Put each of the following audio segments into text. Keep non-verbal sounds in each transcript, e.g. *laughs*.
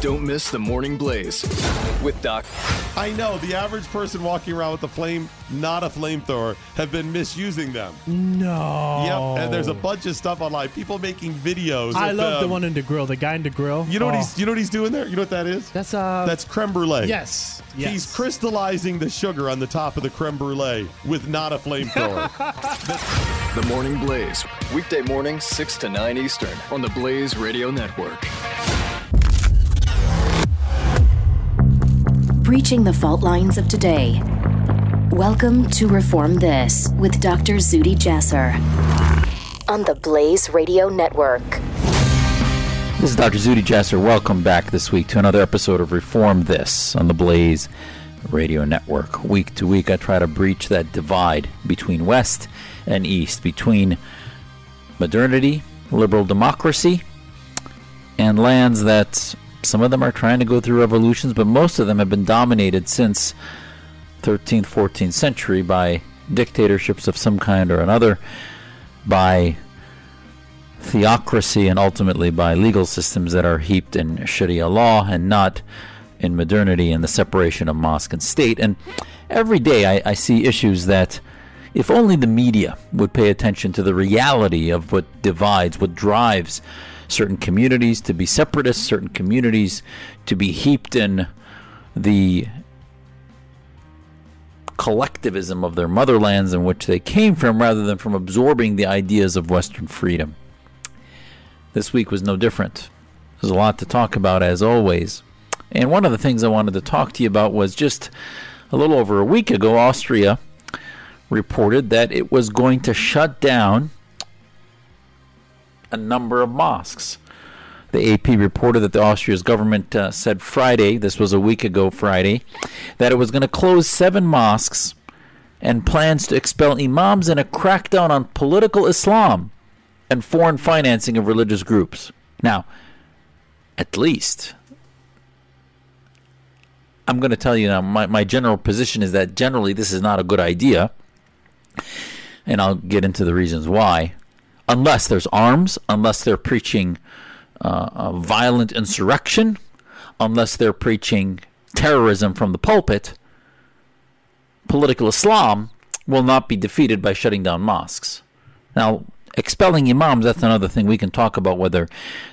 Don't miss the Morning Blaze with Doc. I know the average person walking around with a flame, not a flamethrower, have been misusing them. No. Yep, and there's a bunch of stuff online. People making videos. I of love the one in the grill. The guy in the grill. You know what Oh. he's you know what he's doing there? You know what that is? That's uh. That's creme brulee. yes. Yes. He's crystallizing the sugar on the top of the creme brulee with not a flamethrower. *laughs* The Morning Blaze. Weekday morning, 6 to 9 Eastern on the Blaze Radio Network. Breaching the fault lines of today. Welcome to Reform This with Dr. Zuhdi Jasser. On the Blaze Radio Network. This is Dr. Zuhdi Jasser. Welcome back this week to another episode of Reform This on the Blaze Radio Network. Week to week, I try to breach that divide between West and East, between modernity, liberal democracy, and lands that some of them are trying to go through revolutions, but most of them have been dominated since 13th, 14th century by dictatorships of some kind or another, by theocracy and ultimately by legal systems that are heaped in Sharia law and not in modernity and the separation of mosque and state. And every day I, I see issues that, if only the media would pay attention to the reality of what divides, what drives certain communities to be separatists, certain communities to be heaped in the collectivism of their motherlands in which they came from rather than from absorbing the ideas of Western freedom. This week was no different. There's a lot to talk about, as always. And one of the things I wanted to talk to you about was just a little over a week ago, Austria reported that it was going to shut down a number of mosques. The AP reported that the Austria's government uh, said Friday, this was a week ago Friday, that it was going to close seven mosques and plans to expel imams in a crackdown on political Islam and foreign financing of religious groups. Now, at least, I'm going to tell you now, my, my general position is that generally this is not a good idea. And I'll get into the reasons why. Unless there's arms, unless they're preaching uh, violent insurrection, unless they're preaching terrorism from the pulpit, political Islam will not be defeated by shutting down mosques. Now, expelling imams, that's another thing we can talk about whether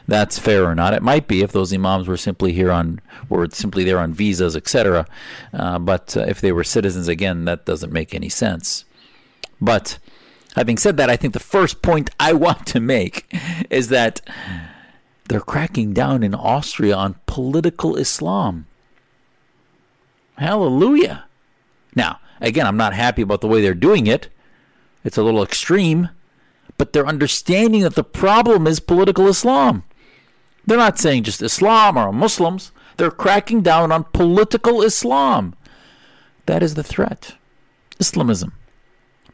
that's fair or not. It might be if those imams were simply here on, were simply there on visas, etc. Uh, but uh, if they were citizens, again, that doesn't make any sense. But having said that, I think the first point I want to make is that they're cracking down in Austria on political Islam. Hallelujah. Now, again, I'm not happy about the way they're doing it. It's a little extreme, but they're understanding that the problem is political Islam. They're not saying just Islam or Muslims. They're cracking down on political Islam. That is the threat. Islamism.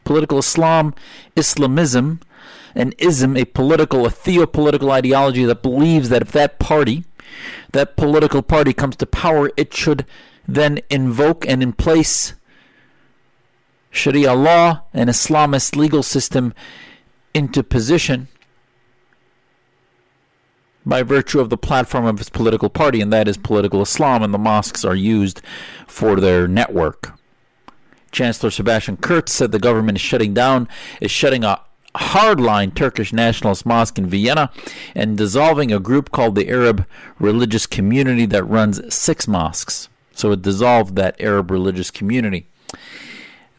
Political Islam, Islamism, an ism, a political, a theopolitical ideology that believes that if that party, that political party comes to power, it should then invoke and in place Sharia law and Islamist legal system into position by virtue of the platform of its political party, and that is political Islam, and the mosques are used for their network. Chancellor Sebastian Kurz said the government is shutting down, is shutting a hardline Turkish nationalist mosque in Vienna and dissolving a group called the Arab Religious Community that runs six mosques. So it dissolved that Arab religious community.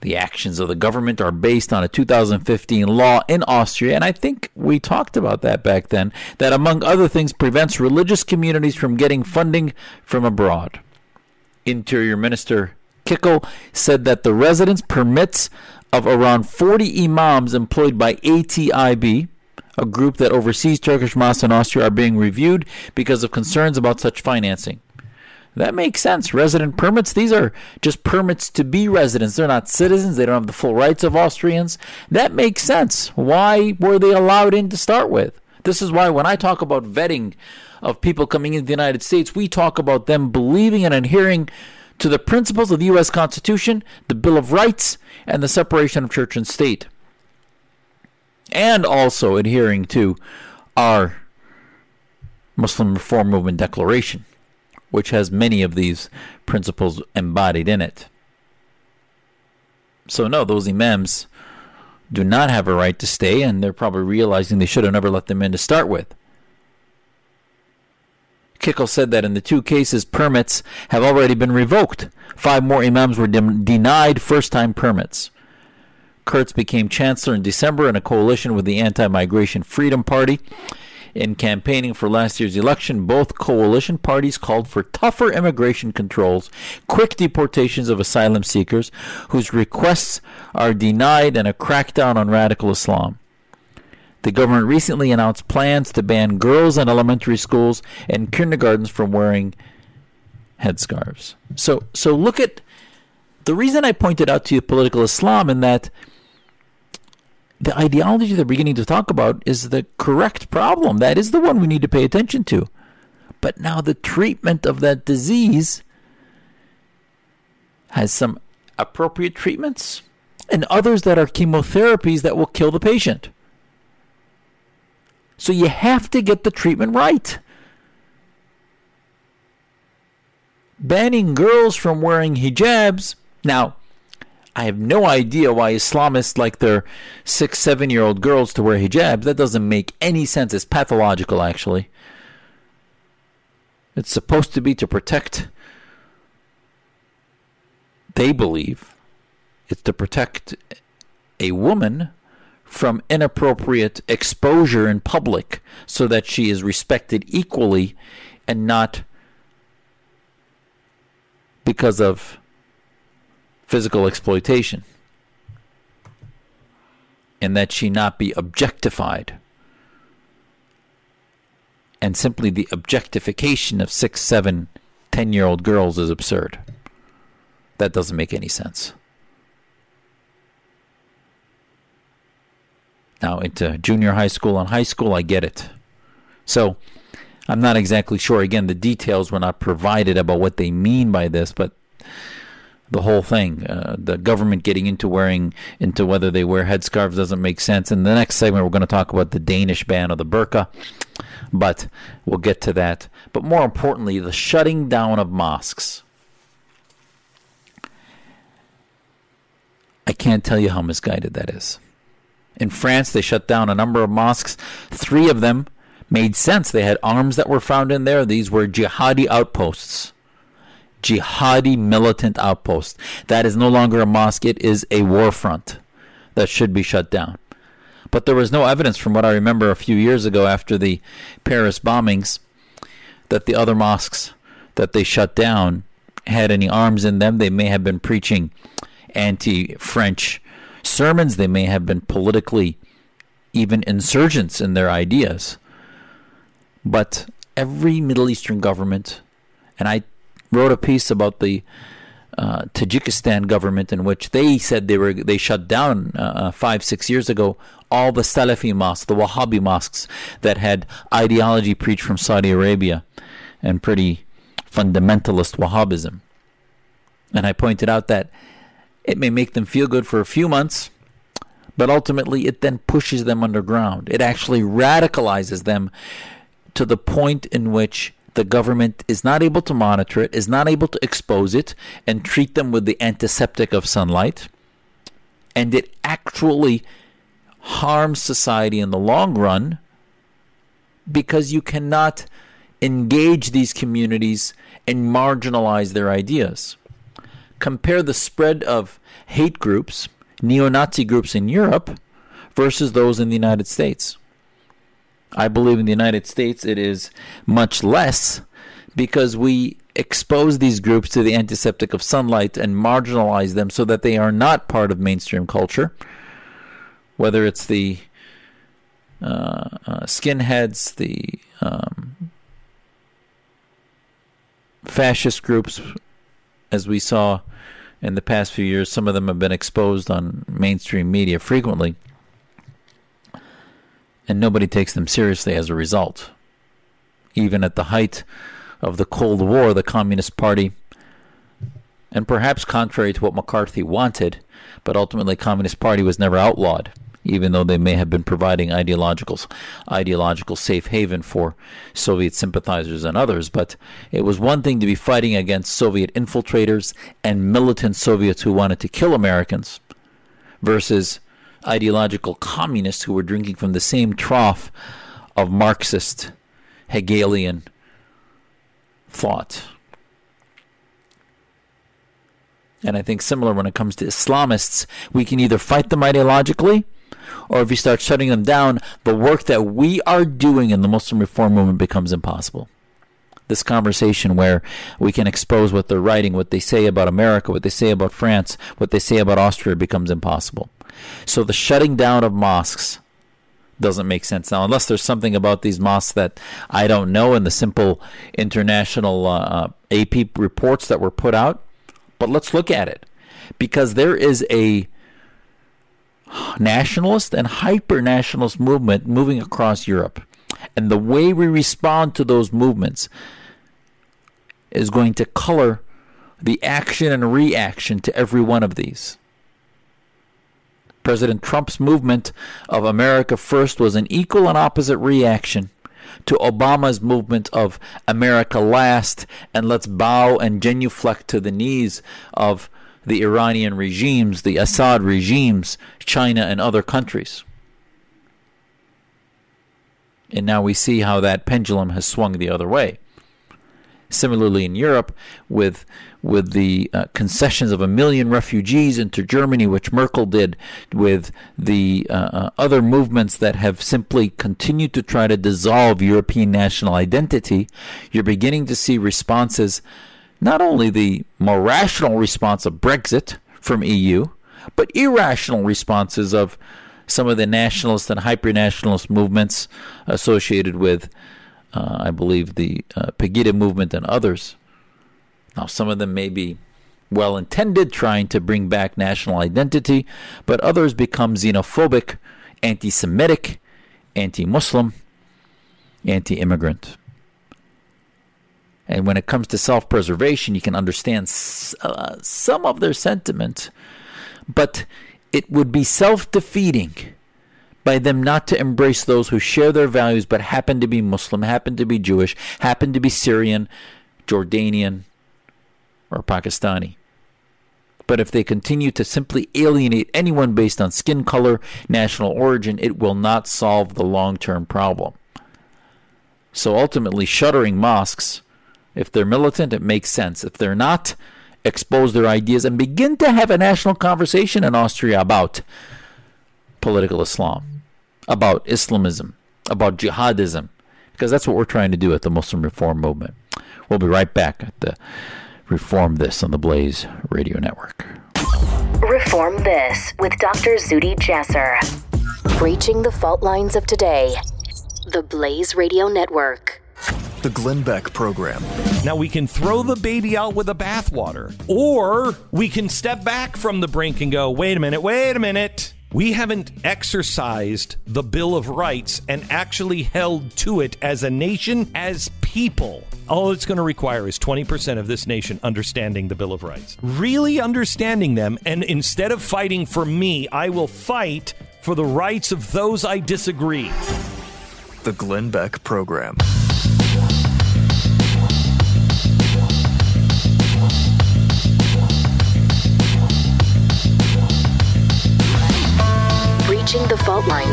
The actions of the government are based on a 2015 law in Austria, and I think we talked about that back then, that among other things prevents religious communities from getting funding from abroad. Interior Minister Said that the residence permits of around 40 imams employed by ATIB, a group that oversees Turkish mosques in Austria, are being reviewed because of concerns about such financing. That makes sense. Resident permits, these are just permits to be residents. They're not citizens. They don't have the full rights of Austrians. That makes sense. Why were they allowed in to start with? This is why when I talk about vetting of people coming into the United States, we talk about them believing and adhering to the principles of the U.S. Constitution, the Bill of Rights, and the separation of church and state. and also adhering to our Muslim Reform Movement Declaration, which has many of these principles embodied in it. So, no, those imams do not have a right to stay, and they're probably realizing they should have never let them in to start with. Kickl said that in the two cases, permits have already been revoked. Five more imams were de- denied first time permits. Kurz became chancellor in December in a coalition with the Anti Migration Freedom Party. In campaigning for last year's election, both coalition parties called for tougher immigration controls, quick deportations of asylum seekers whose requests are denied, and a crackdown on radical Islam. The government recently announced plans to ban girls in elementary schools and kindergartens from wearing headscarves. So, so look at the reason I pointed out to you political Islam in that the ideology they're beginning to talk about is the correct problem. That is the one we need to pay attention to. But now the treatment of that disease has some appropriate treatments and others that are chemotherapies that will kill the patient. So you have to get the treatment right. Banning girls from wearing hijabs. Now, I have no idea why Islamists like their six, seven year old girls to wear hijabs. That doesn't make any sense. It's pathological, actually. It's supposed to be to protect, they believe, it's to protect a woman from inappropriate exposure in public so that she is respected equally and not because of physical exploitation and that she not be objectified. And simply the objectification of six, seven, ten year old girls is absurd. That doesn't make any sense. Now, into junior high school and high school, I get it. So, I'm not exactly sure. Again, the details were not provided about what they mean by this, but the whole thing. Uh, the government getting into wearing into whether they wear headscarves doesn't make sense. In the next segment, we're going to talk about the Danish ban of the burqa, but we'll get to that. But more importantly, the shutting down of mosques. I can't tell you how misguided that is. In France, they shut down a number of mosques. Three of them made sense. They had arms that were found in there. These were jihadi outposts jihadi militant outposts. That is no longer a mosque, it is a war front that should be shut down. But there was no evidence, from what I remember a few years ago after the Paris bombings, that the other mosques that they shut down had any arms in them. They may have been preaching anti French sermons, they may have been politically even insurgents in their ideas. But every Middle Eastern government, and I wrote a piece about the uh, Tajikistan government in which they said they were they shut down uh, uh, five six years ago all the Salafi mosques, the Wahhabi mosques that had ideology preached from Saudi Arabia and pretty fundamentalist Wahhabism. And I pointed out that it may make them feel good for a few months, but ultimately it then pushes them underground. It actually radicalizes them to the point in which the government is not able to monitor it, is not able to expose it and treat them with the antiseptic of sunlight. And it actually harms society in the long run because you cannot engage these communities and marginalize their ideas. Compare the spread of hate groups, neo Nazi groups in Europe, versus those in the United States. I believe in the United States it is much less because we expose these groups to the antiseptic of sunlight and marginalize them so that they are not part of mainstream culture. Whether it's the uh, uh, skinheads, the um, fascist groups, as we saw in the past few years, some of them have been exposed on mainstream media frequently and nobody takes them seriously as a result. Even at the height of the Cold War, the Communist Party, and perhaps contrary to what McCarthy wanted, but ultimately Communist Party was never outlawed. Even though they may have been providing ideological ideological safe haven for Soviet sympathizers and others. But it was one thing to be fighting against Soviet infiltrators and militant Soviets who wanted to kill Americans versus ideological communists who were drinking from the same trough of Marxist Hegelian thought. And I think similar when it comes to Islamists, we can either fight them ideologically, or if you start shutting them down, the work that we are doing in the Muslim reform movement becomes impossible. This conversation where we can expose what they're writing, what they say about America, what they say about France, what they say about Austria becomes impossible. So the shutting down of mosques doesn't make sense now, unless there's something about these mosques that I don't know in the simple international uh, uh AP reports that were put out. But let's look at it because there is a nationalist and hyper nationalist movement moving across Europe. And the way we respond to those movements is going to color the action and reaction to every one of these. President Trump's movement of America First was an equal and opposite reaction to Obama's movement of America Last and let's bow and genuflect to the knees of the Iranian regimes, the Assad regimes, China, and other countries. And now we see how that pendulum has swung the other way. Similarly, in Europe, with with the uh, concessions of a million refugees into Germany, which Merkel did, with the uh, uh, other movements that have simply continued to try to dissolve European national identity, you're beginning to see responses, not only the more rational response of Brexit from EU, but irrational responses of some of the nationalist and hyper nationalist movements associated with uh, I believe the uh, Pegida movement and others. Now, some of them may be well intended, trying to bring back national identity, but others become xenophobic, anti Semitic, anti Muslim, anti immigrant. And when it comes to self preservation, you can understand uh, some of their sentiment, but it would be self defeating by them not to embrace those who share their values but happen to be Muslim, happen to be Jewish, happen to be Syrian, Jordanian, or Pakistani. But if they continue to simply alienate anyone based on skin color, national origin, it will not solve the long term problem. So ultimately, shuttering mosques, if they're militant, it makes sense. If they're not, expose their ideas and begin to have a national conversation in Austria about political Islam about Islamism, about jihadism, because that's what we're trying to do at the Muslim Reform Movement. We'll be right back at the Reform This on the Blaze Radio Network. Reform This with Dr. Zuhdi Jasser. Breaching the fault lines of today. The Blaze Radio Network. The Glenn Beck Program. Now we can throw the baby out with the bathwater, or we can step back from the brink and go, wait a minute, wait a minute we haven't exercised the Bill of Rights and actually held to it as a nation, as people. All it's going to require is 20% of this nation understanding the Bill of Rights. Really understanding them, and instead of fighting for me, I will fight for the rights of those I disagree. The Glenn Beck Program.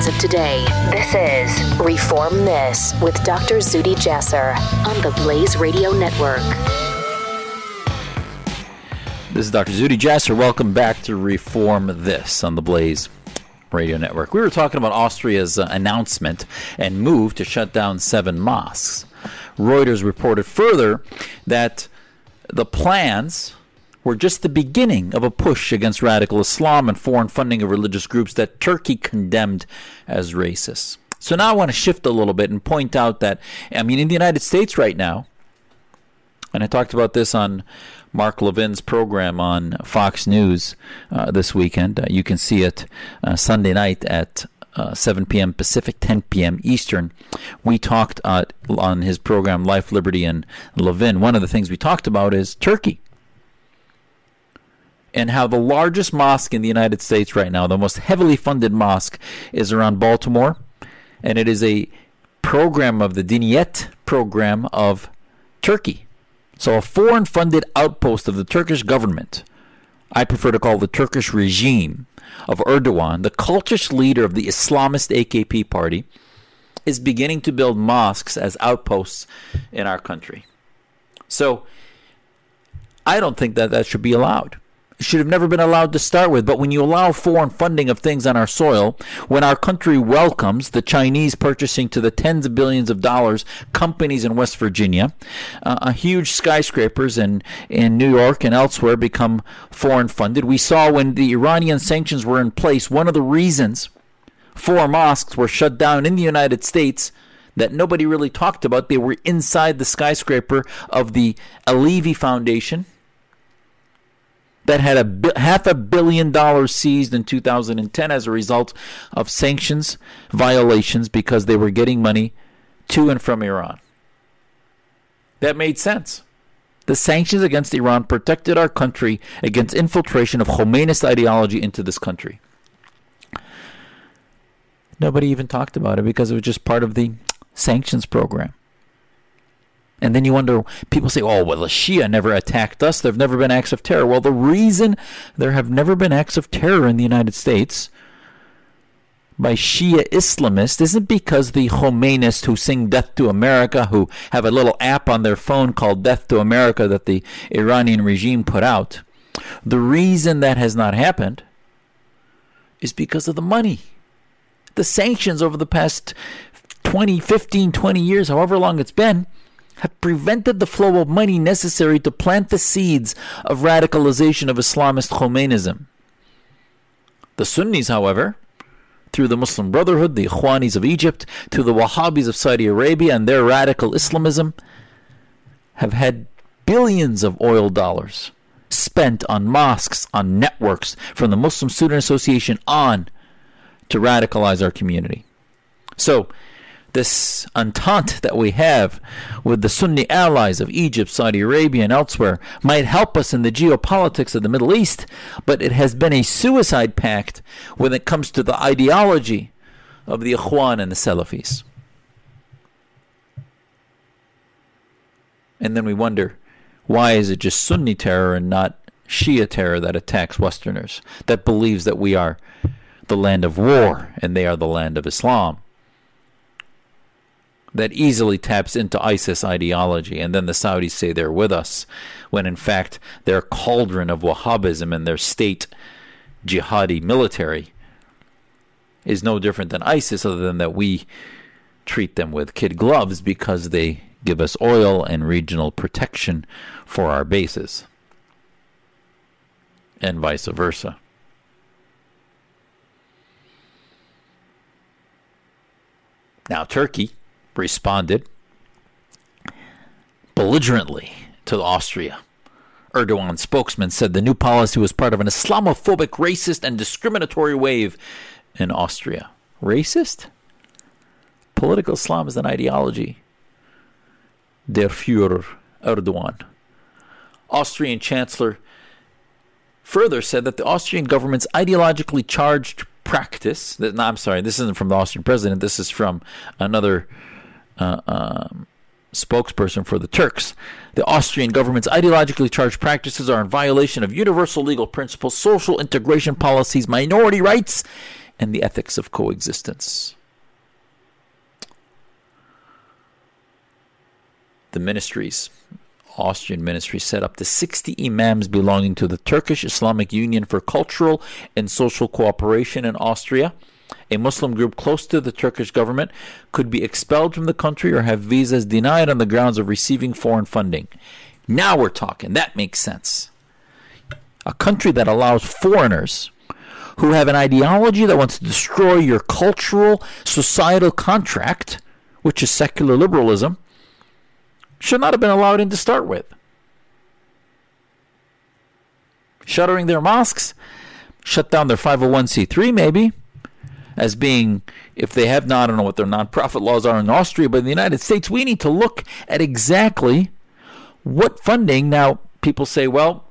Of today. This is Reform This with Dr. Zuhdi Jasser on the Blaze Radio Network. This is Dr. Zuhdi Jasser. Welcome back to Reform This on the Blaze Radio Network. We were talking about Austria's uh, announcement and move to shut down seven mosques. Reuters reported further that the plans were just the beginning of a push against radical Islam and foreign funding of religious groups that Turkey condemned as racist. So now I want to shift a little bit and point out that, I mean, in the United States right now, and I talked about this on Mark Levin's program on Fox News uh, this weekend. Uh, you can see it uh, Sunday night at uh, 7 p.m. Pacific, 10 p.m. Eastern. We talked uh, on his program Life, Liberty, and Levin. One of the things we talked about is Turkey and how the largest mosque in the United States right now, the most heavily funded mosque, is around Baltimore, and it is a program of the Diyanet program of Turkey. So, a foreign funded outpost of the Turkish government. I prefer to call the Turkish regime of Erdogan, the cultist leader of the Islamist AKP party, is beginning to build mosques as outposts in our country. So, I don't think that that should be allowed should have never been allowed to start with. But when you allow foreign funding of things on our soil, when our country welcomes the Chinese purchasing to the tens of billions of dollars companies in West Virginia, uh, huge skyscrapers in, in New York and elsewhere become foreign funded. We saw when the Iranian sanctions were in place, one of the reasons four mosques were shut down in the United States that nobody really talked about. They were inside the skyscraper of the Alavi Foundation that had a bi- half a billion dollars seized in 2010 as a result of sanctions violations because they were getting money to and from Iran. That made sense. The sanctions against Iran protected our country against infiltration of Khomeinist ideology into this country. Nobody even talked about it because it was just part of the sanctions program. And then you wonder, people say, oh, well, the Shia never attacked us. There have never been acts of terror. Well, the reason there have never been acts of terror in the United States by Shia Islamists isn't because the Khomeinists who sing Death to America, who have a little app on their phone called Death to America that the Iranian regime put out. The reason that has not happened is because of the money. The sanctions over the past 20, 15, 20 years, however long it's been, have prevented the flow of money necessary to plant the seeds of radicalization of Islamist Khomeinism. The Sunnis, however, through the Muslim Brotherhood, the Ikhwanis of Egypt, to the Wahhabis of Saudi Arabia and their radical Islamism, have had billions of oil dollars spent on mosques, on networks, from the Muslim Student Association on to radicalize our community. So, this entente that we have with the Sunni allies of Egypt, Saudi Arabia, and elsewhere might help us in the geopolitics of the Middle East, but it has been a suicide pact when it comes to the ideology of the Ikhwan and the Salafis. And then we wonder why is it just Sunni terror and not Shia terror that attacks Westerners, that believes that we are the land of war and they are the land of Islam? That easily taps into ISIS ideology, and then the Saudis say they're with us, when in fact their cauldron of Wahhabism and their state jihadi military is no different than ISIS, other than that we treat them with kid gloves because they give us oil and regional protection for our bases, and vice versa. Now, Turkey responded belligerently to Austria. Erdogan's spokesman said the new policy was part of an Islamophobic, racist, and discriminatory wave in Austria. Racist? Political Islam is an ideology. Der Führer Erdogan. Austrian Chancellor further said that the Austrian government's ideologically charged practice. That, no, I'm sorry, this isn't from the Austrian president. This is from another uh, um, spokesperson for the Turks. The Austrian government's ideologically charged practices are in violation of universal legal principles, social integration policies, minority rights, and the ethics of coexistence. The ministries, Austrian ministry, set up the 60 imams belonging to the Turkish Islamic Union for Cultural and Social Cooperation in Austria a Muslim group close to the Turkish government could be expelled from the country or have visas denied on the grounds of receiving foreign funding. Now we're talking. That makes sense. A country that allows foreigners who have an ideology that wants to destroy your cultural, societal contract, which is secular liberalism, should not have been allowed in to start with. Shuttering their mosques, shut down their 501c3, maybe as being, if they have not, I don't know what their nonprofit laws are in Austria, but in the United States, we need to look at exactly what funding. Now, people say, well,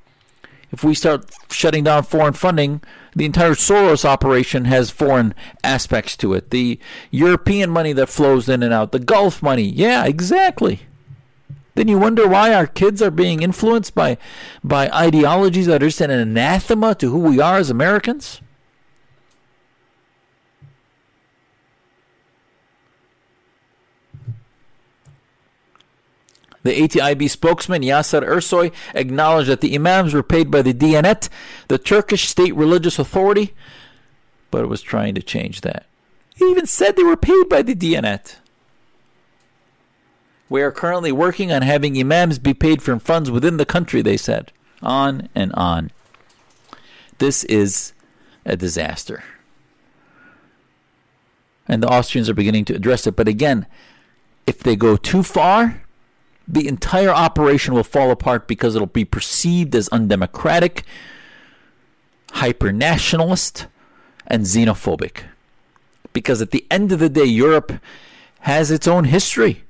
If we start shutting down foreign funding, the entire Soros operation has foreign aspects to it. The European money that flows in and out, the Gulf money. Yeah, exactly. Then you wonder why our kids are being influenced by by ideologies that are just an anathema to who we are as Americans. The ATIB spokesman Yasser Ersoy acknowledged that the imams were paid by the Diyanet, the Turkish state religious authority, but was trying to change that. He even said they were paid by the Diyanet. We are currently working on having imams be paid from funds within the country, they said. On and on. This is a disaster. And the Austrians are beginning to address it. But again, if they go too far, the entire operation will fall apart because it'll be perceived as undemocratic, hyper nationalist, and xenophobic. Because at the end of the day, Europe has its own history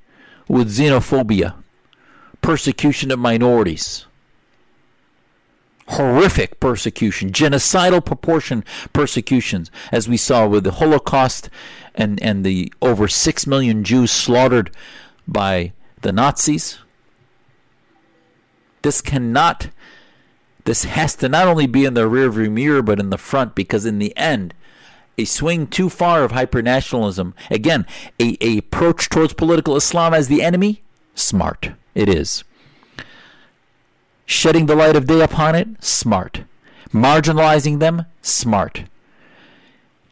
with xenophobia, persecution of minorities, horrific persecution, genocidal proportion persecutions, as we saw with the Holocaust and, and the over six million Jews slaughtered by the Nazis. This cannot, this has to not only be in the rearview mirror, but in the front, because in the end, a swing too far of hypernationalism, again, a, a approach towards political Islam as the enemy, smart. It is. Shedding the light of day upon it, smart. Marginalizing them, smart.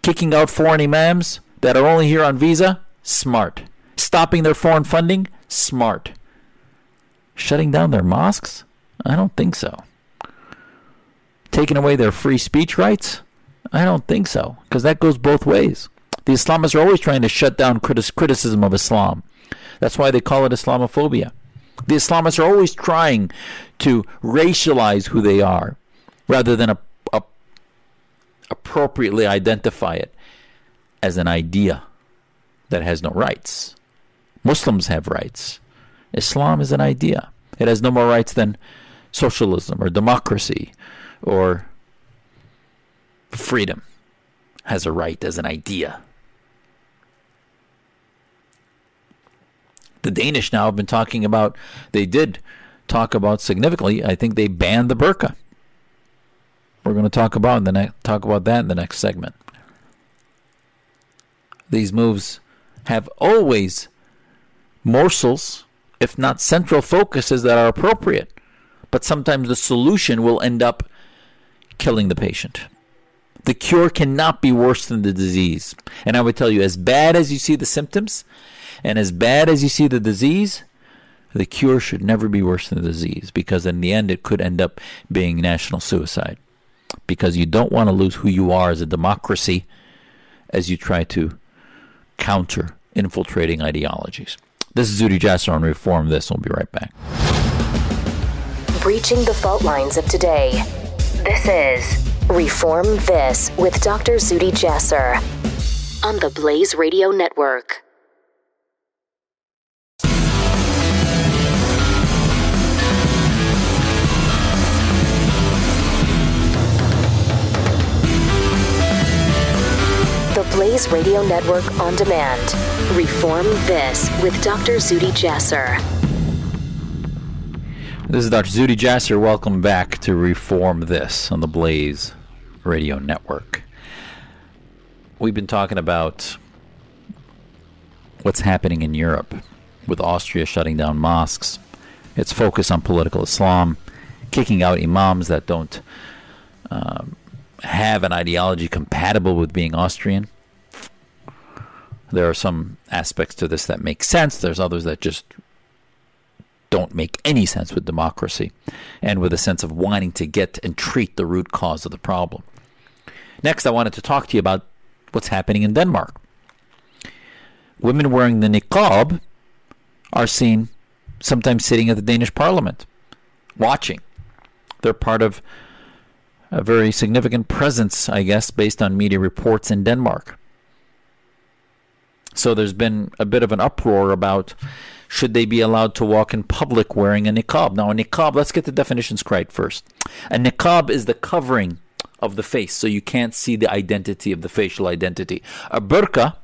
Kicking out foreign imams that are only here on visa, smart. Stopping their foreign funding, smart. Shutting down their mosques? I don't think so. Taking away their free speech rights? I don't think so, because that goes both ways. The Islamists are always trying to shut down criti- criticism of Islam. That's why they call it Islamophobia. The Islamists are always trying to racialize who they are rather than a, a, appropriately identify it as an idea that has no rights. Muslims have rights. Islam is an idea. It has no more rights than socialism or democracy or freedom has a right as an idea. The Danish now have been talking about, they did talk about significantly, I think they banned the burqa. We're going to talk about in the ne- talk about that in the next segment. These moves have always morsels, if not central focuses that are appropriate, but sometimes the solution will end up killing the patient. The cure cannot be worse than the disease. And I would tell you, as bad as you see the symptoms and as bad as you see the disease, the cure should never be worse than the disease because in the end it could end up being national suicide. Because you don't want to lose who you are as a democracy as you try to counter infiltrating ideologies. This is Zuhdi Jasser on Reform This. We'll be right back. Breaching the fault lines of today. This is Reform This with Dr. Zuhdi Jasser on the Blaze Radio Network. Blaze Radio Network on demand. Reform This with Dr. Zuhdi Jasser. This is Dr. Zuhdi Jasser. Welcome back to Reform This on the Blaze Radio Network. We've been talking about what's happening in Europe with Austria shutting down mosques, its focus on political Islam, kicking out imams that don't um, have an ideology compatible with being Austrian. There are some aspects to this that make sense. There's others that just don't make any sense with democracy and with a sense of wanting to get and treat the root cause of the problem. Next, I wanted to talk to you about what's happening in Denmark. Women wearing the niqab are seen sometimes sitting at the Danish parliament, watching. They're part of a very significant presence, I guess, based on media reports in Denmark. So there's been a bit of an uproar about should they be allowed to walk in public wearing a niqab? Now, a niqab, let's get the definitions right first. A niqab is the covering of the face, so you can't see the identity of the facial identity. A burqa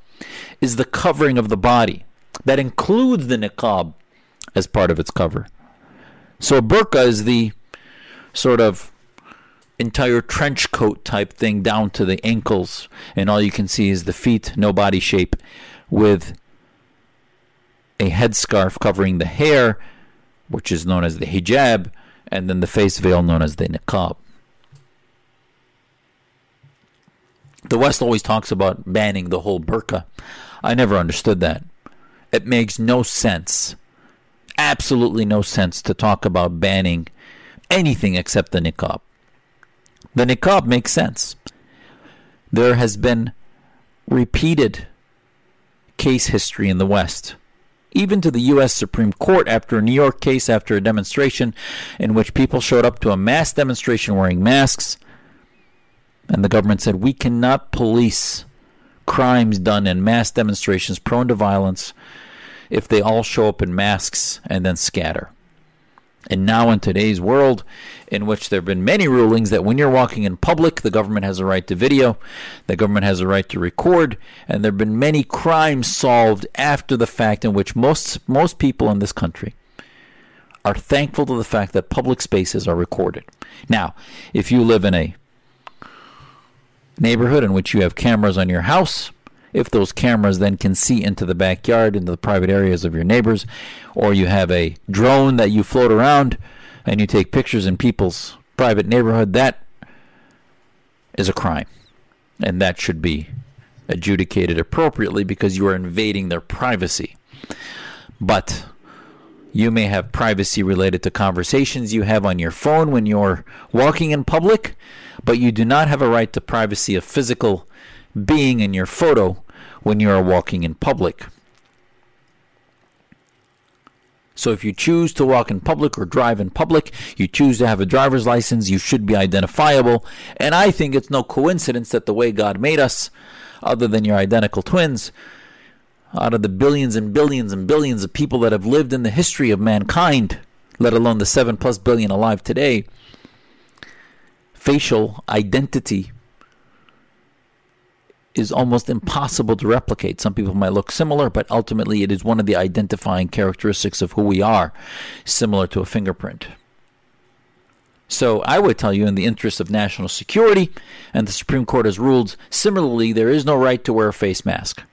is the covering of the body that includes the niqab as part of its cover. So a burqa is the sort of entire trench coat type thing down to the ankles, and all you can see is the feet, no body shape, with a headscarf covering the hair, which is known as the hijab, and then the face veil known as the niqab. The West always talks about banning the whole burqa. I never understood that. It makes no sense, absolutely no sense, to talk about banning anything except the niqab. The niqab makes sense. There has been repeated case history in the West, even to the U.S. Supreme Court after a New York case after a demonstration in which people showed up to a mass demonstration wearing masks, and the government said, We cannot police crimes done in mass demonstrations prone to violence if they all show up in masks and then scatter. And now, in today's world, in which there have been many rulings that when you're walking in public, the government has a right to video, the government has a right to record, and there have been many crimes solved after the fact in which most most people in this country are thankful to the fact that public spaces are recorded. Now, if you live in a neighborhood in which you have cameras on your house, if those cameras then can see into the backyard, into the private areas of your neighbors, or you have a drone that you float around and you take pictures in people's private neighborhood, that is a crime. And that should be adjudicated appropriately because you are invading their privacy. But you may have privacy related to conversations you have on your phone when you're walking in public, but you do not have a right to privacy of physical being in your photo when you are walking in public. So if you choose to walk in public or drive in public, you choose to have a driver's license, you should be identifiable. And I think it's no coincidence that the way God made us, other than your identical twins, out of the billions and billions and billions of people that have lived in the history of mankind, let alone the 7 plus billion alive today, facial identity is almost impossible to replicate. Some people might look similar, but ultimately it is one of the identifying characteristics of who we are, similar to a fingerprint. So I would tell you, in the interest of national security, and the Supreme Court has ruled similarly, there is no right to wear a face mask.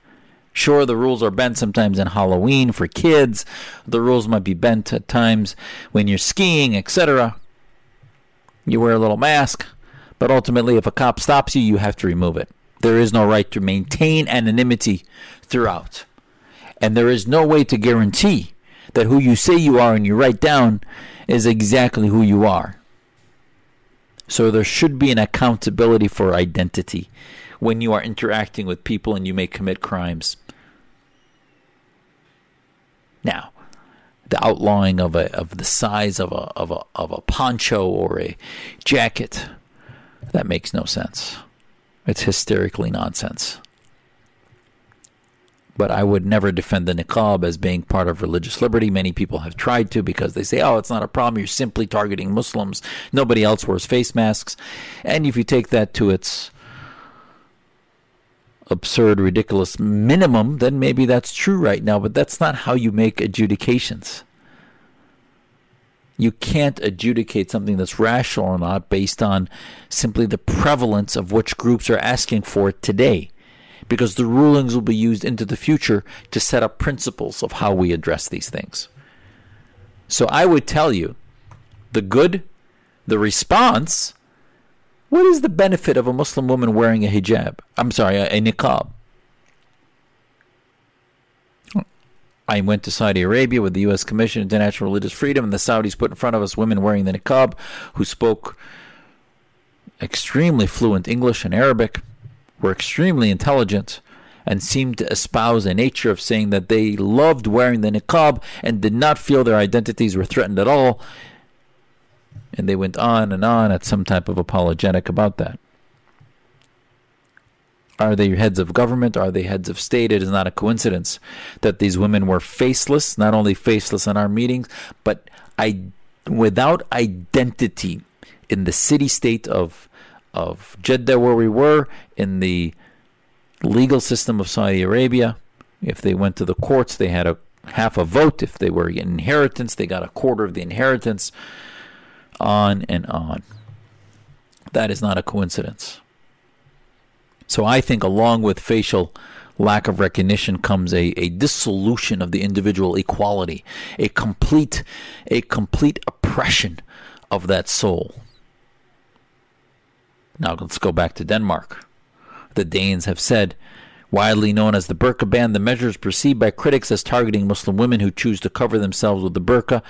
Sure, the rules are bent sometimes in Halloween for kids. The rules might be bent at times when you're skiing, etc. You wear a little mask, but ultimately, if a cop stops you, you have to remove it. There is no right to maintain anonymity throughout. And there is no way to guarantee that who you say you are and you write down is exactly who you are. So there should be an accountability for identity when you are interacting with people and you may commit crimes. Now, the outlawing of a of the size of a of a of a poncho or a jacket that makes no sense. It's hysterically nonsense. But I would never defend the niqab as being part of religious liberty. Many people have tried to because they say, oh, it's not a problem. You're simply targeting Muslims. Nobody else wears face masks. And if you take that to its absurd, ridiculous minimum, then maybe that's true right now. But that's not how you make adjudications. You can't adjudicate something that's rational or not based on simply the prevalence of which groups are asking for it today, because the rulings will be used into the future to set up principles of how we address these things. So I would tell you the good, the response. What is the benefit of a Muslim woman wearing a hijab? I'm sorry, a, a niqab. I went to Saudi Arabia with the U.S. Commission on International Religious Freedom, and the Saudis put in front of us women wearing the niqab who spoke extremely fluent English and Arabic, were extremely intelligent, and seemed to espouse a nature of saying that they loved wearing the niqab and did not feel their identities were threatened at all. And they went on and on at some type of apologetic about that. Are they heads of government? Are they heads of state? It is not a coincidence that these women were faceless, not only faceless in our meetings, but I, without identity in the city state of, of Jeddah, where we were, in the legal system of Saudi Arabia. If they went to the courts, they had a half a vote. If they were inheritance, they got a quarter of the inheritance. On and on. That is not a coincidence. So I think, along with facial lack of recognition, comes a, a dissolution of the individual equality, a complete, a complete oppression of that soul. Now let's go back to Denmark. The Danes have said, widely known as the burqa ban, the measure is perceived by critics as targeting Muslim women who choose to cover themselves with the burqa,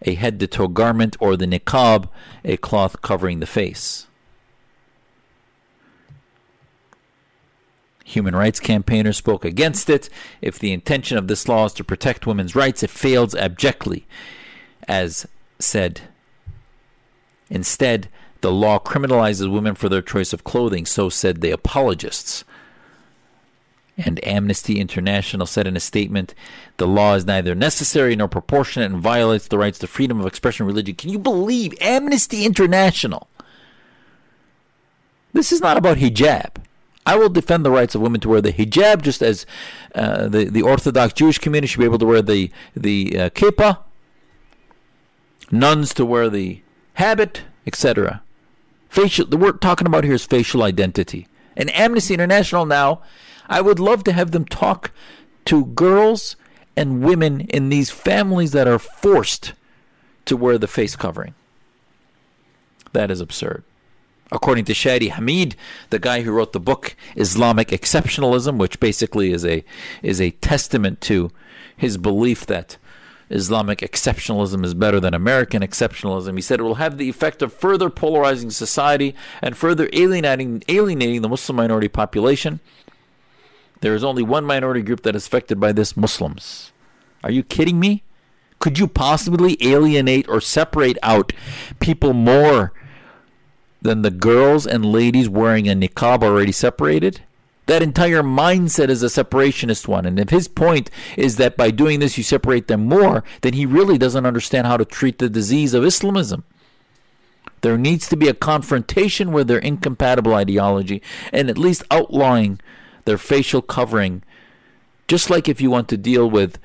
a head to toe garment, or the niqab, a cloth covering the face. Human rights campaigners spoke against it. If the intention of this law is to protect women's rights, it fails abjectly, as said. Instead, the law criminalizes women for their choice of clothing, so said the apologists. And Amnesty International said in a statement the law is neither necessary nor proportionate and violates the rights to freedom of expression and religion. Can you believe Amnesty International? This is not about hijab. I will defend the rights of women to wear the hijab, just as uh, the the Orthodox Jewish community should be able to wear the the uh, kippah, nuns to wear the habit, etc. Facial. The word talking about here is facial identity. And Amnesty International now, I would love to have them talk to girls and women in these families that are forced to wear the face covering. That is absurd. According to Shadi Hamid, the guy who wrote the book Islamic Exceptionalism, which basically is a is a testament to his belief that Islamic exceptionalism is better than American exceptionalism. He said it will have the effect of further polarizing society and further alienating alienating the Muslim minority population. There is only one minority group that is affected by this Muslims. Are you kidding me? Could you possibly alienate or separate out people more than the girls and ladies wearing a niqab already separated? That entire mindset is a separationist one. And if his point is that by doing this you separate them more, then he really doesn't understand how to treat the disease of Islamism. There needs to be a confrontation with their incompatible ideology and at least outlawing their facial covering. Just like if you want to deal with,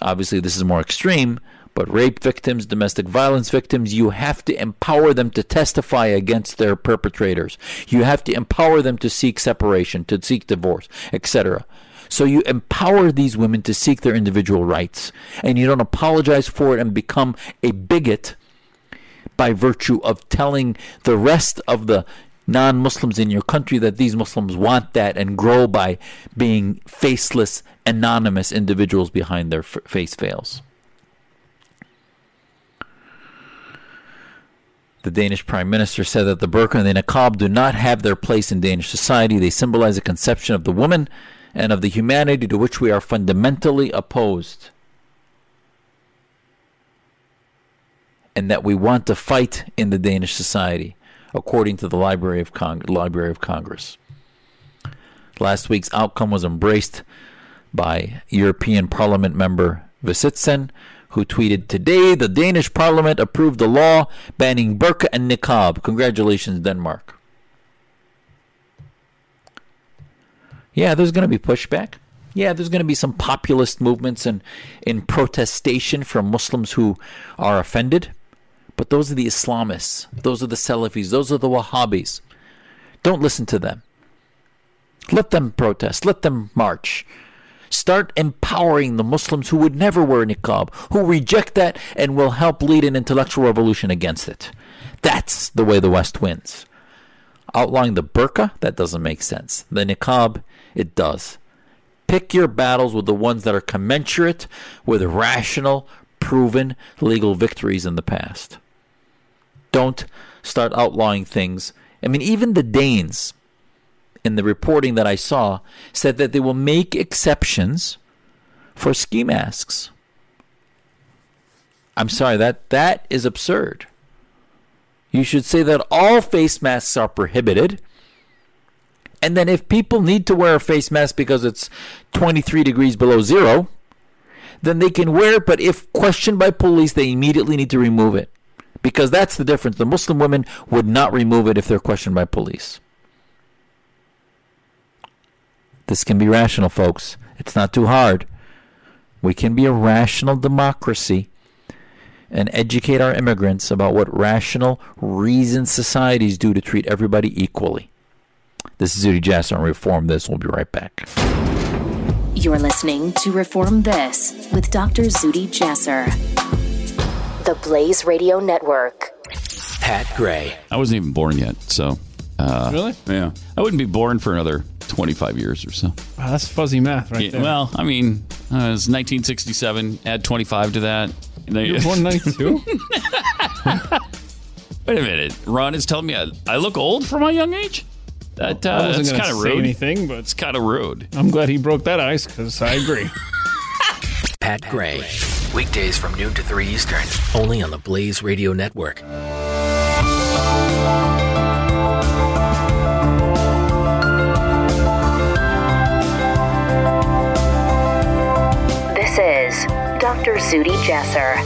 obviously, this is more extreme, but rape victims, domestic violence victims, you have to empower them to testify against their perpetrators. You have to empower them to seek separation, to seek divorce, etc. So you empower these women to seek their individual rights, and you don't apologize for it and become a bigot by virtue of telling the rest of the non Muslims in your country that these Muslims want that and grow by being faceless, anonymous individuals behind their f- face veils. The Danish Prime Minister said that the burqa and the niqab do not have their place in Danish society. They symbolize a conception of the woman and of the humanity to which we are fundamentally opposed. And that we want to fight in the Danish society, according to the Library of, Cong- Library of Congress. Last week's outcome was embraced by European Parliament member Vistisen, who tweeted, Today the Danish parliament approved a law banning burqa and niqab. Congratulations, Denmark. Yeah, there's going to be pushback. Yeah, there's going to be some populist movements and in protestation from Muslims who are offended. But those are the Islamists. Those are the Salafis. Those are the Wahhabis. Don't listen to them. Let them protest. Let them march. Start empowering the Muslims who would never wear niqab, who reject that and will help lead an intellectual revolution against it. That's the way the West wins. Outlawing the burqa, that doesn't make sense. The niqab, it does. Pick your battles with the ones that are commensurate with rational, proven legal victories in the past. Don't start outlawing things. I mean, even the Danes, in the reporting that I saw said that they will make exceptions for ski masks. I'm sorry that that is absurd. You should say that all face masks are prohibited And then if people need to wear a face mask because it's 23 degrees below zero, then they can wear it. But if questioned by police, they immediately need to remove it. Because that's the difference. The Muslim women would not remove it if they're questioned by police. This can be rational, folks. It's not too hard. We can be a rational democracy and educate our immigrants about what rational, reasoned societies do to treat everybody equally. This is Zuhdi Jasser on Reform This. We'll be right back. You're listening to Reform This with Dr. Zuhdi Jasser. The Blaze Radio Network. Pat Gray. I wasn't even born yet, so uh, Really? yeah, I wouldn't be born for another twenty-five years or so. Wow, that's fuzzy math right Yeah, there. well, I mean, uh, it was 1967. Add 25 to that. And you were born *laughs* 92? *laughs* Wait a minute, Ron is telling me I, I look old for my young age. That I uh, wasn't that's kind of rude. anything, but It's kind of rude. I'm glad he broke that ice because I agree. *laughs* Pat Gray. Weekdays from noon to 3 Eastern. Only on the Blaze Radio Network. Dr. Zuhdi Jasser.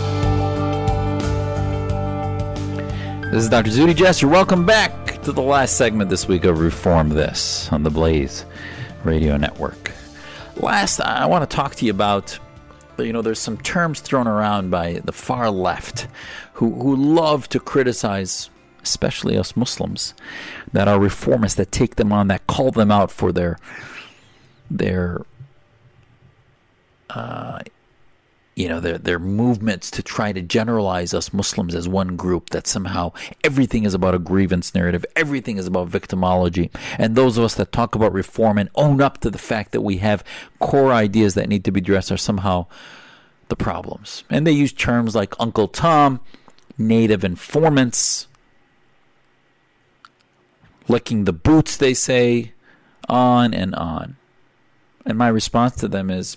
This is Dr. Zuhdi Jasser. Welcome back to the last segment this week of Reform This on the Blaze Radio Network. Last, I want to talk to you about, you know, there's some terms thrown around by the far left who, who love to criticize, especially us Muslims, that are reformists, that take them on, that call them out for their, their, uh, you know their their movements to try to generalize us Muslims as one group that somehow everything is about a grievance narrative, everything is about victimology, and those of us that talk about reform and own up to the fact that we have core ideas that need to be addressed are somehow the problems. And they use terms like Uncle Tom, native informants, licking the boots, they say, on and on. And my response to them is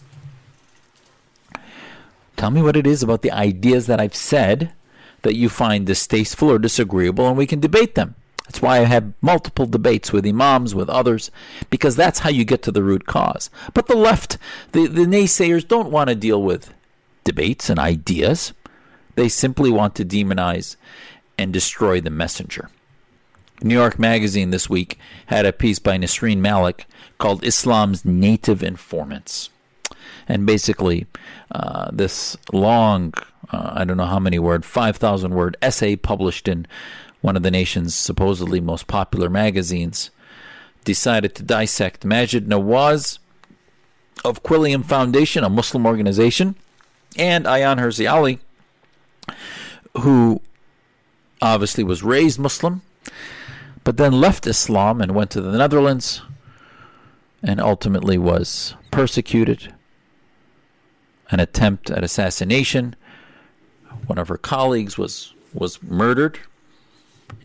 Tell me what it is about the ideas that I've said that you find distasteful or disagreeable, and we can debate them. That's why I have multiple debates with imams, with others, because that's how you get to the root cause. But the left, the, the naysayers, don't want to deal with debates and ideas. They simply want to demonize and destroy the messenger. New York Magazine this week had a piece by Nesrine Malik called Islam's Native Informants and basically uh, this long uh, i don't know how many word 5000 word essay published in one of the nation's supposedly most popular magazines decided to dissect maajid nawaz of quilliam foundation a muslim organization and ayaan hirsi ali who obviously was raised muslim but then left islam and went to the netherlands and ultimately was persecuted an attempt at assassination. One of her colleagues was was murdered.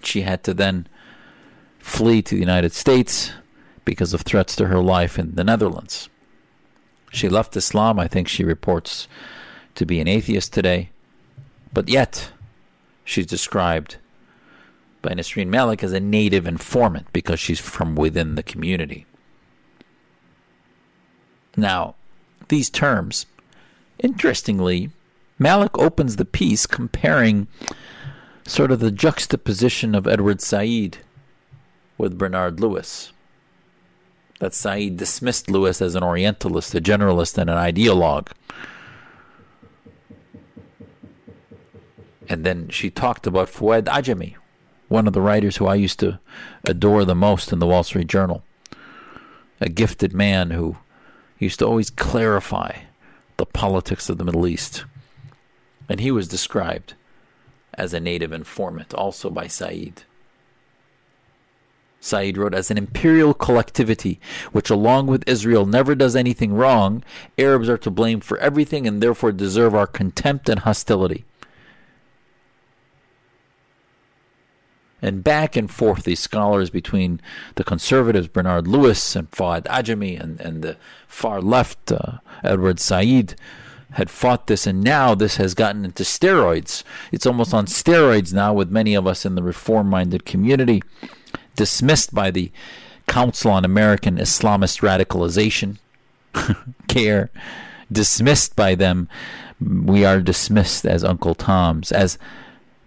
She had to then flee to the United States because of threats to her life in the Netherlands. She left Islam. I think she reports to be an atheist today, but yet she's described by Nesrine Malik as a native informant because she's from within the community. Now, these terms Interestingly, Malik opens the piece comparing sort of the juxtaposition of Edward Said with Bernard Lewis. That Said dismissed Lewis as an Orientalist, a generalist, and an ideologue. And then she talked about Fouad Ajami, one of the writers who I used to adore the most in the Wall Street Journal. A gifted man who used to always clarify the politics of the Middle East. And he was described as a native informant, also by Said. Said wrote, as an imperial collectivity, which along with Israel never does anything wrong, Arabs are to blame for everything and therefore deserve our contempt and hostility. And back and forth, these scholars between the conservatives, Bernard Lewis and Fouad Ajami, and, and the far left, uh, Edward Said, had fought this, and now this has gotten into steroids. It's almost on steroids now with many of us in the reform minded community, dismissed by the Council on American Islamist Radicalization, *laughs* CAIR, dismissed by them. We are dismissed as Uncle Tom's. As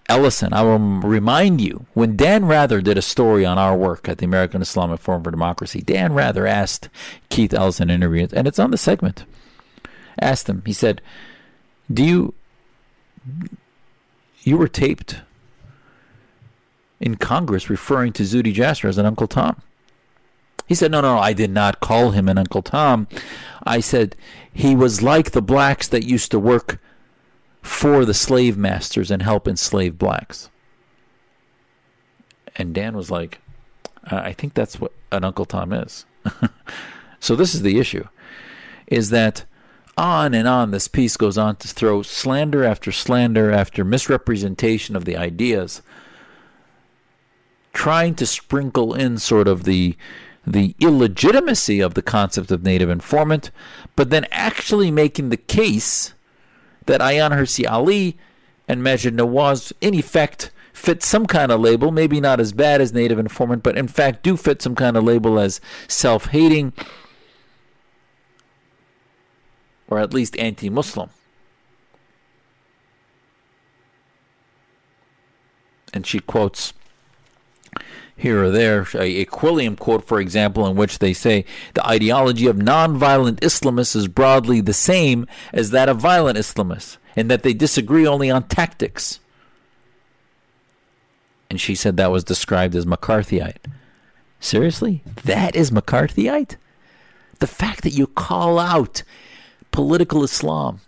Ellison, I will remind you, when Dan Rather did a story on our work at the American Islamic Forum for Democracy, Dan Rather asked Keith Ellison in an interview, and it's on the segment, asked him, he said, Do you, you were taped in Congress referring to Zuhdi Jasser as an Uncle Tom. He said, no, no, I did not call him an Uncle Tom. I said he was like the blacks that used to work for the slave masters and help enslave blacks. And Dan was like, I think that's what an Uncle Tom is. *laughs* so this is the issue is that on and on this piece goes on to throw slander after slander after misrepresentation of the ideas trying to sprinkle in sort of the the illegitimacy of the concept of native informant, but then actually making the case that Ayaan Hirsi Ali and Maajid Nawaz, in effect, fit some kind of label, maybe not as bad as native informant, but in fact do fit some kind of label as self hating or at least anti Muslim. And she quotes here or there, a, Quilliam quote, for example, in which they say the ideology of nonviolent Islamists is broadly the same as that of violent Islamists, and that they disagree only on tactics. And she said that was described as McCarthyite. Seriously? That is McCarthyite? The fact that you call out political Islam,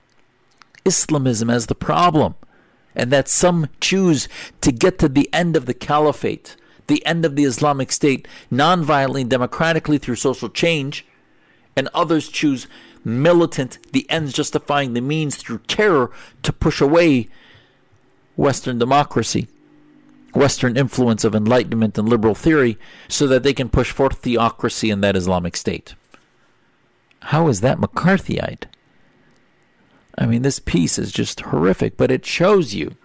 Islamism as the problem, and that some choose to get to the end of the caliphate the end of the Islamic State nonviolently, democratically through social change, and others choose militant, the ends justifying the means through terror to push away Western democracy, Western influence of enlightenment and liberal theory, so that they can push forth theocracy in that Islamic State. How is that McCarthyite? I mean, this piece is just horrific, but it shows you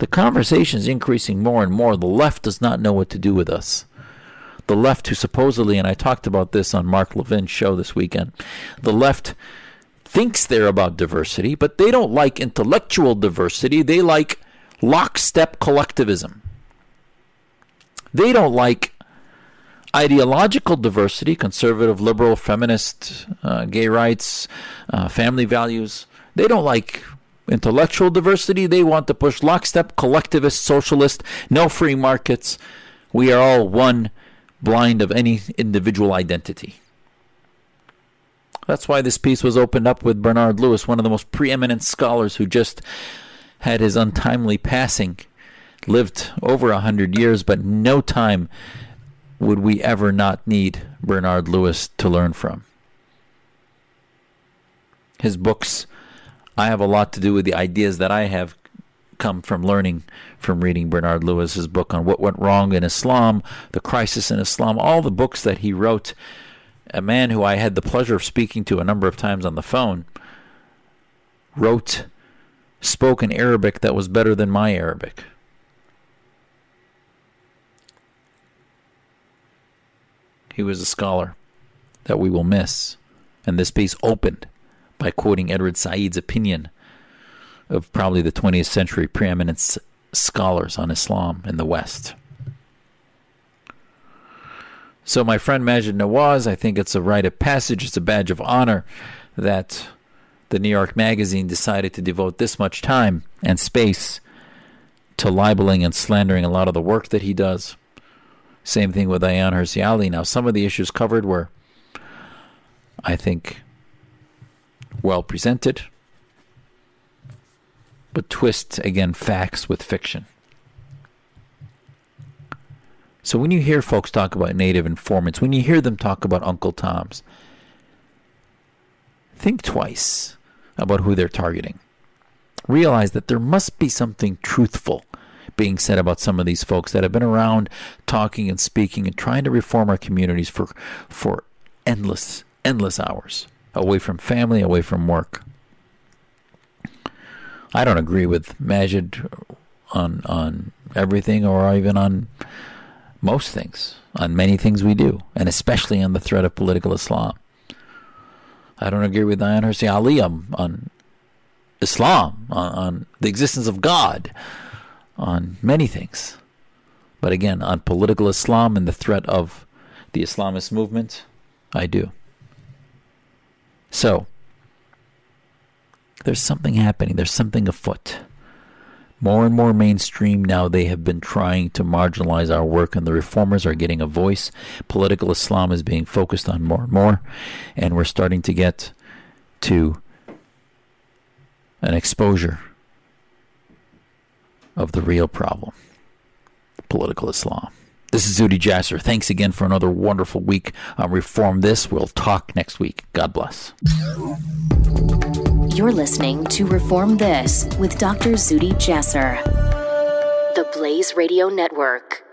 the conversation is increasing more and more. The left does not know what to do with us. The left, who supposedly, and I talked about this on Mark Levin's show this weekend, the left thinks they're about diversity, but they don't like intellectual diversity. They like lockstep collectivism. They don't like ideological diversity, conservative, liberal, feminist, uh, gay rights, uh, family values. They don't like intellectual diversity. They want to push lockstep, collectivist, socialist, no free markets. We are all one, blind of any individual identity. That's why this piece was opened up with Bernard Lewis, one of the most preeminent scholars who just had his untimely passing, lived over a hundred years, but no time would we ever not need Bernard Lewis to learn from. His books I have a lot to do with the ideas that I have come from learning from reading Bernard Lewis's book on what went wrong in Islam, the crisis in Islam, all the books that he wrote. A man who I had the pleasure of speaking to a number of times on the phone wrote, spoke in Arabic that was better than my Arabic. He was a scholar that we will miss. And this piece opened by quoting Edward Said's opinion of probably the 20th century preeminent scholars on Islam in the West. So, my friend Maajid Nawaz, I think it's a rite of passage, it's a badge of honor that the New York Magazine decided to devote this much time and space to libeling and slandering a lot of the work that he does. Same thing with Ayaan Hirsi Ali. Now, some of the issues covered were, I think, well presented, but twist again facts with fiction. So when you hear folks talk about native informants, when you hear them talk about Uncle Toms, think twice about who they're targeting. Realize that there must be something truthful being said about some of these folks that have been around talking and speaking and trying to reform our communities for for endless endless hours away from family, away from work. I don't agree with Maajid on on everything or even on most things, on many things we do, and especially on the threat of political Islam. I don't agree with Ayaan Hirsi Ali on, on Islam, on, on the existence of God, on many things. But again, on political Islam and the threat of the Islamist movement, I do. So, there's something happening, there's something afoot. More and more mainstream now, they have been trying to marginalize our work, and the reformers are getting a voice. Political Islam is being focused on more and more, and we're starting to get to an exposure of the real problem political Islam. This is Zuhdi Jasser. Thanks again for another wonderful week on Reform This. We'll talk next week. God bless. You're listening to Reform This with Dr. Zuhdi Jasser. The Blaze Radio Network.